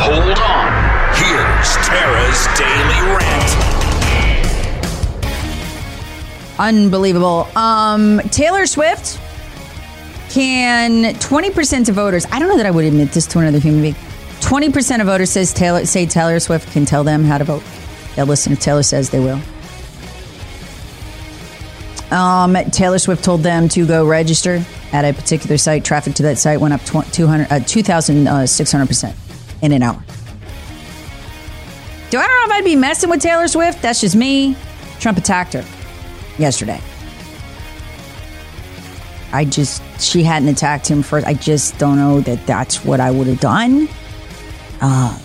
Hold on. Here's Tara's Daily Rant. Unbelievable. Um, Taylor Swift can 20% of voters, I don't know that I would admit this to another human being. 20% of voters says Taylor, say Taylor Swift can tell them how to vote. They'll listen if Taylor says they will. Um, Taylor Swift told them to go register at a particular site. Traffic to that site went up 200, uh, 2,600% in an hour. Do I don't know if I'd be messing with Taylor Swift? That's just me. Trump attacked her yesterday. I just, she hadn't attacked him first. I just don't know that that's what I would have done. Uh,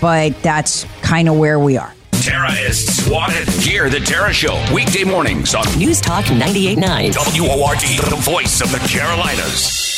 but that's kind of where we are. Tara is swatted. Hear the Tara Show weekday mornings on News Talk 98.9. WORD, the voice of the Carolinas.